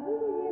Happy New Year.